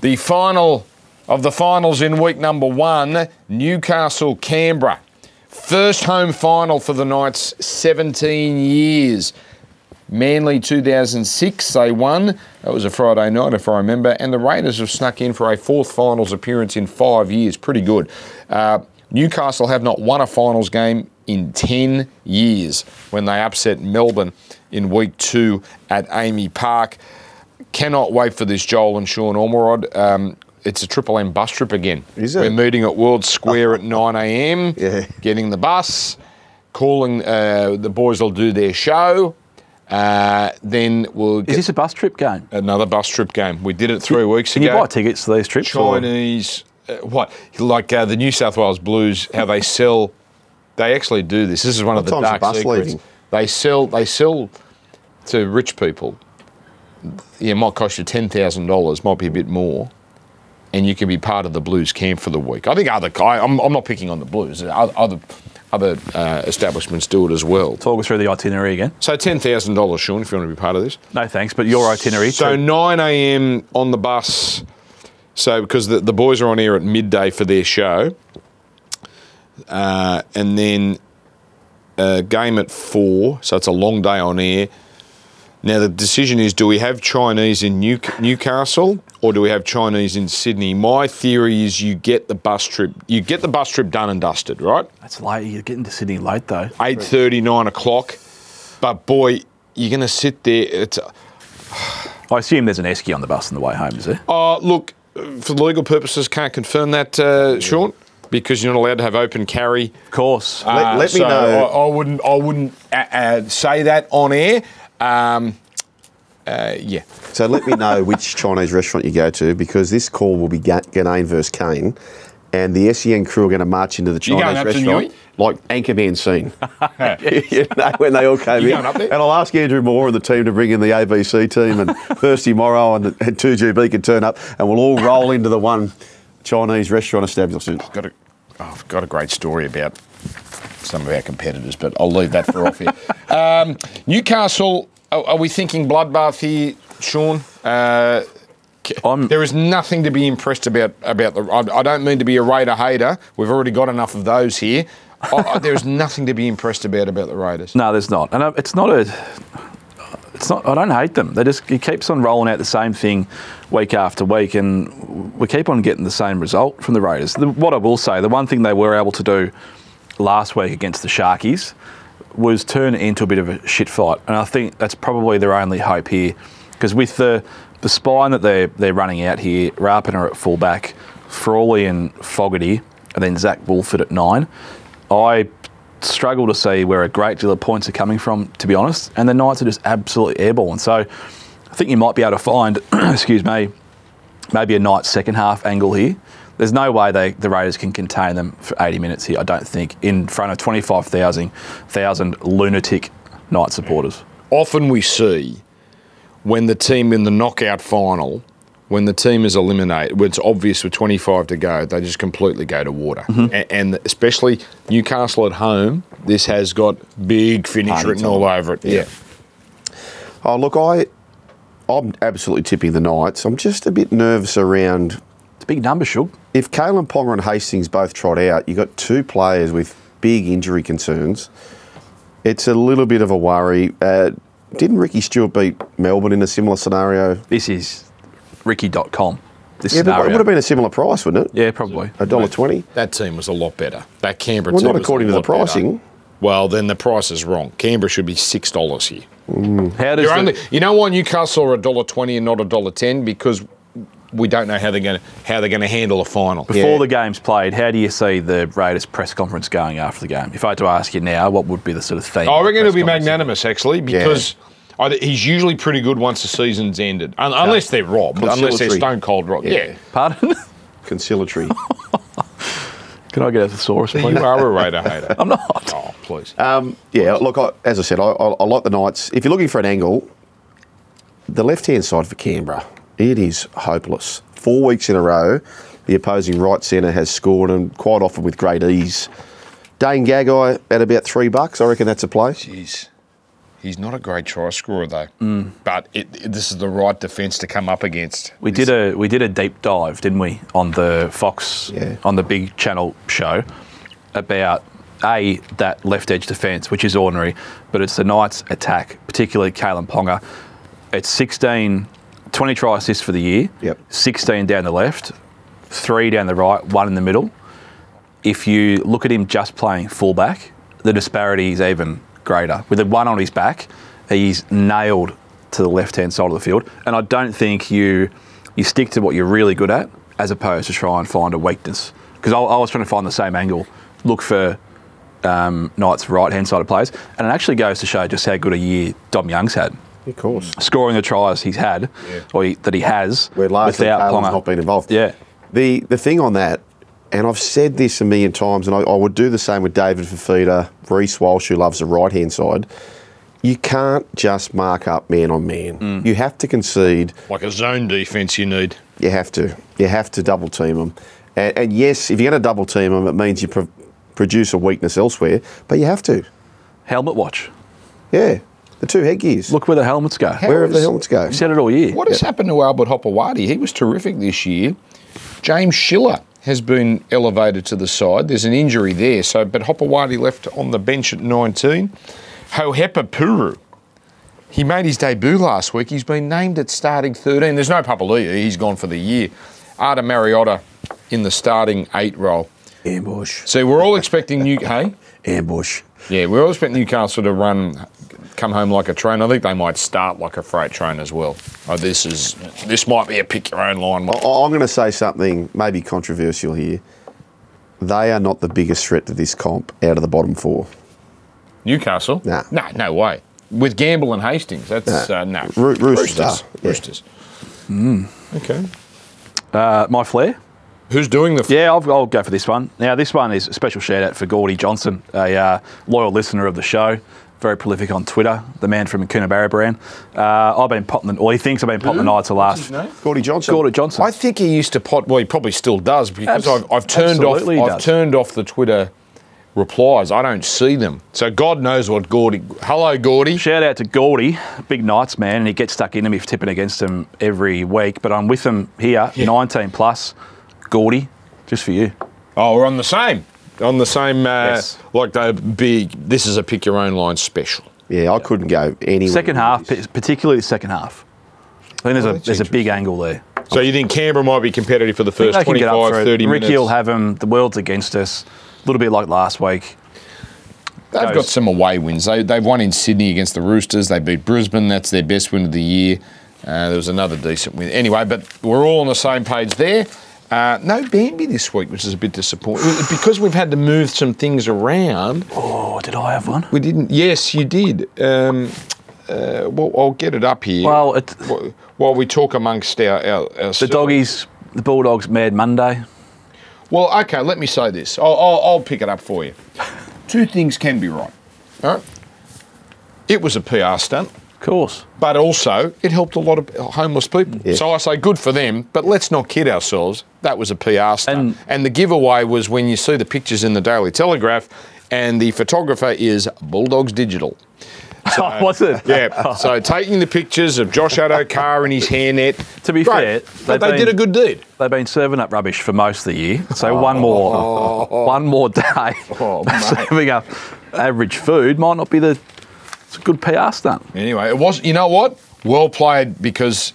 The final of the finals in week number one Newcastle Canberra. First home final for the Knights, 17 years. Manly 2006, they won. That was a Friday night, if I remember. And the Raiders have snuck in for a fourth finals appearance in five years. Pretty good. Uh, Newcastle have not won a finals game in 10 years when they upset Melbourne in week two at AAMI Park. Cannot wait for this Joel and Sean Ormerod. Um, it's a Triple M bus trip again. Is it? We're meeting at World Square at 9 a.m. Yeah. Getting the bus, calling uh, the boys will do their show. Uh, then we'll Is this a bus trip game? another bus trip game. We did it three weeks Can ago. you buy tickets to these trips? Chinese, uh, what like uh, the New South Wales Blues? How they sell? They actually do this. This is one of the What time's the dark bus secrets. leaving? They sell. They sell to rich people. Yeah, it might cost you ten thousand dollars. Might be a bit more, and you can be part of the Blues camp for the week. I think other. I, I'm, I'm not picking on the Blues. Other other, other uh, establishments do it as well. Talk us through the itinerary again. So ten thousand dollars, Sean, if you want to be part of this. No thanks, but your itinerary. So too. 9 a.m. on the bus. So because the, the boys are on air at midday for their show, uh, and then a game at four. So it's a long day on air. Now the decision is: do we have Chinese in New, Newcastle or do we have Chinese in Sydney? My theory is you get the bus trip. You get the bus trip done and dusted, right? That's late. You're getting to Sydney late though. 8:30, 9 o'clock. But boy, you're going to sit there. It's I assume there's an esky on the bus on the way home, is there? Uh, look, for legal purposes, can't confirm that, uh, Sean, because you're not allowed to have open carry. Of course. Let- let me so know- I, I wouldn't. I wouldn't uh, uh, say that on air. Um, uh, yeah. So let me know which Chinese restaurant you go to because this call will be Ga- Ginnane versus Caine, and the SEN crew are going to march into the You going Chinese restaurant Newey? like Anchorman scene. you know, when they all came You in. going up there? And I'll ask Andrew Moore and the team to bring in the ABC team, and Thirsty Morrow and, and 2GB can turn up, and we'll all roll into the one Chinese restaurant establishment. Got a, oh, I've got a great story about some of our competitors, but I'll leave that for off here. Um, Newcastle. Are, are we thinking bloodbath here, Sean? Uh, I'm- there is nothing to be impressed about about the. I, I don't mean to be a Raider hater. We've already got enough of those here. I, there's nothing to be impressed about about the Raiders. No, there's not, and it's not a. It's not. I don't hate them. They just it keeps on rolling out the same thing week after week, and we keep on getting the same result from the Raiders. The, what I will say, the one thing they were able to do last week against the Sharkies was turned into a bit of a shit fight, and I think that's probably their only hope here, because with the the spine that they're they're running out here, Rapana at fullback, Frawley and Fogarty, and then Zac Woolford at nine. I struggle to see where a great deal of points are coming from, to be honest. And the Knights are just absolutely airborne. So I think you might be able to find, excuse me, maybe a Knights second half angle here. There's no way they, the Raiders can contain them for 80 minutes here, I don't think, in front of 25,000 thousand lunatic Knight supporters. Often we see when the team in the knockout final, when the team is eliminated, when it's obvious with 25 to go, they just completely go to water. Mm-hmm. A- And, especially Newcastle at home, this has got big finish Party written time. all over it. Yeah. Oh, look, I, I'm absolutely tipping the Knights. I'm just a bit nervous around It's a big number, Shug. if Kalyn Ponga and Hastings both trot out, you've got two players with big injury concerns. It's a little bit of a worry. Uh, didn't Ricky Stuart beat Melbourne in a similar scenario? This is Ricky.com. This Yeah, but it would have been a similar price, wouldn't it? yeah, probably. A dollar twenty. That team was a lot better. That Canberra Well, team not was a according to the lot better. pricing. Well, then the price is wrong. Canberra should be six dollars here. How does You're the- only, you know why Newcastle are a dollar twenty and not a dollar ten because we don't know how they're going to how they're going to handle a final. Before Yeah. the game's played, how do you see the Raiders press conference going after the game? If I had to ask you now, what would be the sort of theme? I of the reckon it'll be magnanimous actually because I, he's usually pretty good once the season's ended, Un- unless they're robbed, unless they're stone cold robbed. Yeah, Yeah. Pardon? Conciliatory. Can I get a thesaurus, please? you are a Raider hater. I'm not. Oh, please. um, yeah, look, I, as I said, I, I, I like the Knights. If you're looking for an angle, the left-hand side for Canberra, it is hopeless. Four weeks in a row, the opposing right centre has scored, and quite often with great ease. Dane Gagai at about three bucks. I reckon that's a play. Jeez. He's not a great try scorer though. Mm. But it, it- this is the right defence to come up against. We did a we did a deep dive, didn't we, on the Fox Yeah. on the big channel show about a that left edge defence, which is ordinary, but it's the Knights' attack, particularly Kalyn Ponga. It's 16, 20 try assists for the year. Yep. 16 down the left, three down the right, one in the middle. If you look at him just playing fullback, the disparity is even greater. With the one on his back, he's nailed to the left hand side of the field. And I don't think you you stick to what you're really good at as opposed to try and find a weakness. Because I, I was trying to find the same angle, look for um, Knights' right hand side of players, and it actually goes to show just how good a year Dom Young's had. Of course. Scoring the tries he's had, Yeah. or he, that he has, Where largely without Kalyn's not been involved. Yeah. The the thing on that, and I've said this a million times, and I, I would do the same with David Fifita, Reece Walsh, who loves the right hand side. You can't just mark up man on man. Mm. You have to concede. Like a zone defence, you need. You have to. You have to double team them. And, and yes, if you're going to double team them, it means you pro- produce a weakness elsewhere. But you have to. Helmet watch. Yeah, the two headgears. Look where the helmets go. where have the helmets go? You said it all year. What has happened to Albert Hopoate? He was terrific this year. James Schiller has been elevated to the side. There's an injury there, so but Hopoate left on the bench at 19. Hohepa Puru. He made his debut last week. He's been named at starting 13. There's no Papalii. He's gone for the year. Ata Mariota in the starting eight role. Ambush. So we're all expecting new. Hey, Ambush. yeah, we're all expecting Newcastle to run, come home like a train. I think they might start like a freight train as well. Oh, this is this might be a pick your own line. I- I'm going to say something maybe controversial here. They are not the biggest threat to this comp out of the bottom four. Newcastle? Nah. No, no way. With Gamble and Hastings, that's Nah. uh, no. Roo- Roosters are, yeah. Roosters. Okay. Uh, my flair. Who's doing the? Yeah, I'll, I'll go for this one. Now, this one is a special shout out for Gordy Johnson, a uh, loyal listener of the show, very prolific on Twitter, the man from Coonabarabran. Uh, I've been potting, the, or he thinks I've been potting the Knights the What's his last. Gordy Johnson. Gordy Johnson. I think he used to pot. Well, he probably still does because Abs- I've, I've turned off. absolutely he I've does. turned off the Twitter replies. I don't see them. So God knows what Gordy. Hello, Gordy. Shout out to Gordy, big Knights man, and he gets stuck into me for tipping against him every week. But I'm with him here, 19 plus. Gordy, just for you. Oh, we're on the same. On the same. Uh, Yes. Like the big. This is a pick your own line special. Yeah, I couldn't go anywhere. Second half, p- particularly the second half. I think there's Oh, a there's a big angle there. So you think Canberra might be competitive for the first they can get 25, up for it. 30 Ricky minutes? will have him. The world's against us. A little bit like last week. They've got some away wins. They, they've won in Sydney against the Roosters. They beat Brisbane. That's their best win of the year. Uh, there was another decent win. Anyway, but we're all on the same page there. Uh, no Bambi this week, which is a bit disappointing. Because we've had to move some things around, Oh, did I have one? we didn't. Yes, you did. Um, uh, well, I'll get it up here. Well, it, while we talk amongst our, our, our the doggies, the Bulldogs, Mad Monday. Well, okay, let me say this. I'll, I'll, I'll pick it up for you. Two things can be right. All right. It was a PR stunt, Of course. but also it helped a lot of homeless people. Yes. So I say good for them, but let's not kid ourselves. That was a PR stunt. And- And, the giveaway was when you see the pictures in the Daily Telegraph, and the photographer is Bulldogs Digital. What's it? Yeah. so taking the pictures of Josh Addo-Carr in his hairnet. To be Great. fair, but they've they did a good deed. They've been serving up rubbish for most of the year. So one oh. more, one more day Oh, mate. serving up average food might not be the. It's a good PR stunt. Anyway, it was. You know what? Well played because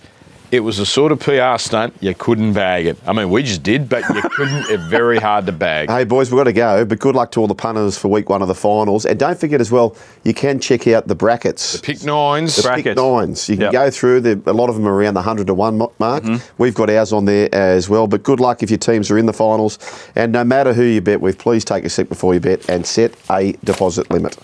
it was a sort of PR stunt you couldn't bag it. I mean, we just did, but you couldn't. It's very hard to bag. Hey, boys, we've got to go, but good luck to all the punters for week one of the finals. And don't forget as well, you can check out the brackets. The Pick nines. The Bra- pick nines. You can Yep. go through. The, a lot of them are around the 100 to 1 mark. Mm-hmm. We've got ours on there as well. But good luck if your teams are in the finals. And no matter who you bet with, please take a sec before you bet and set a deposit limit.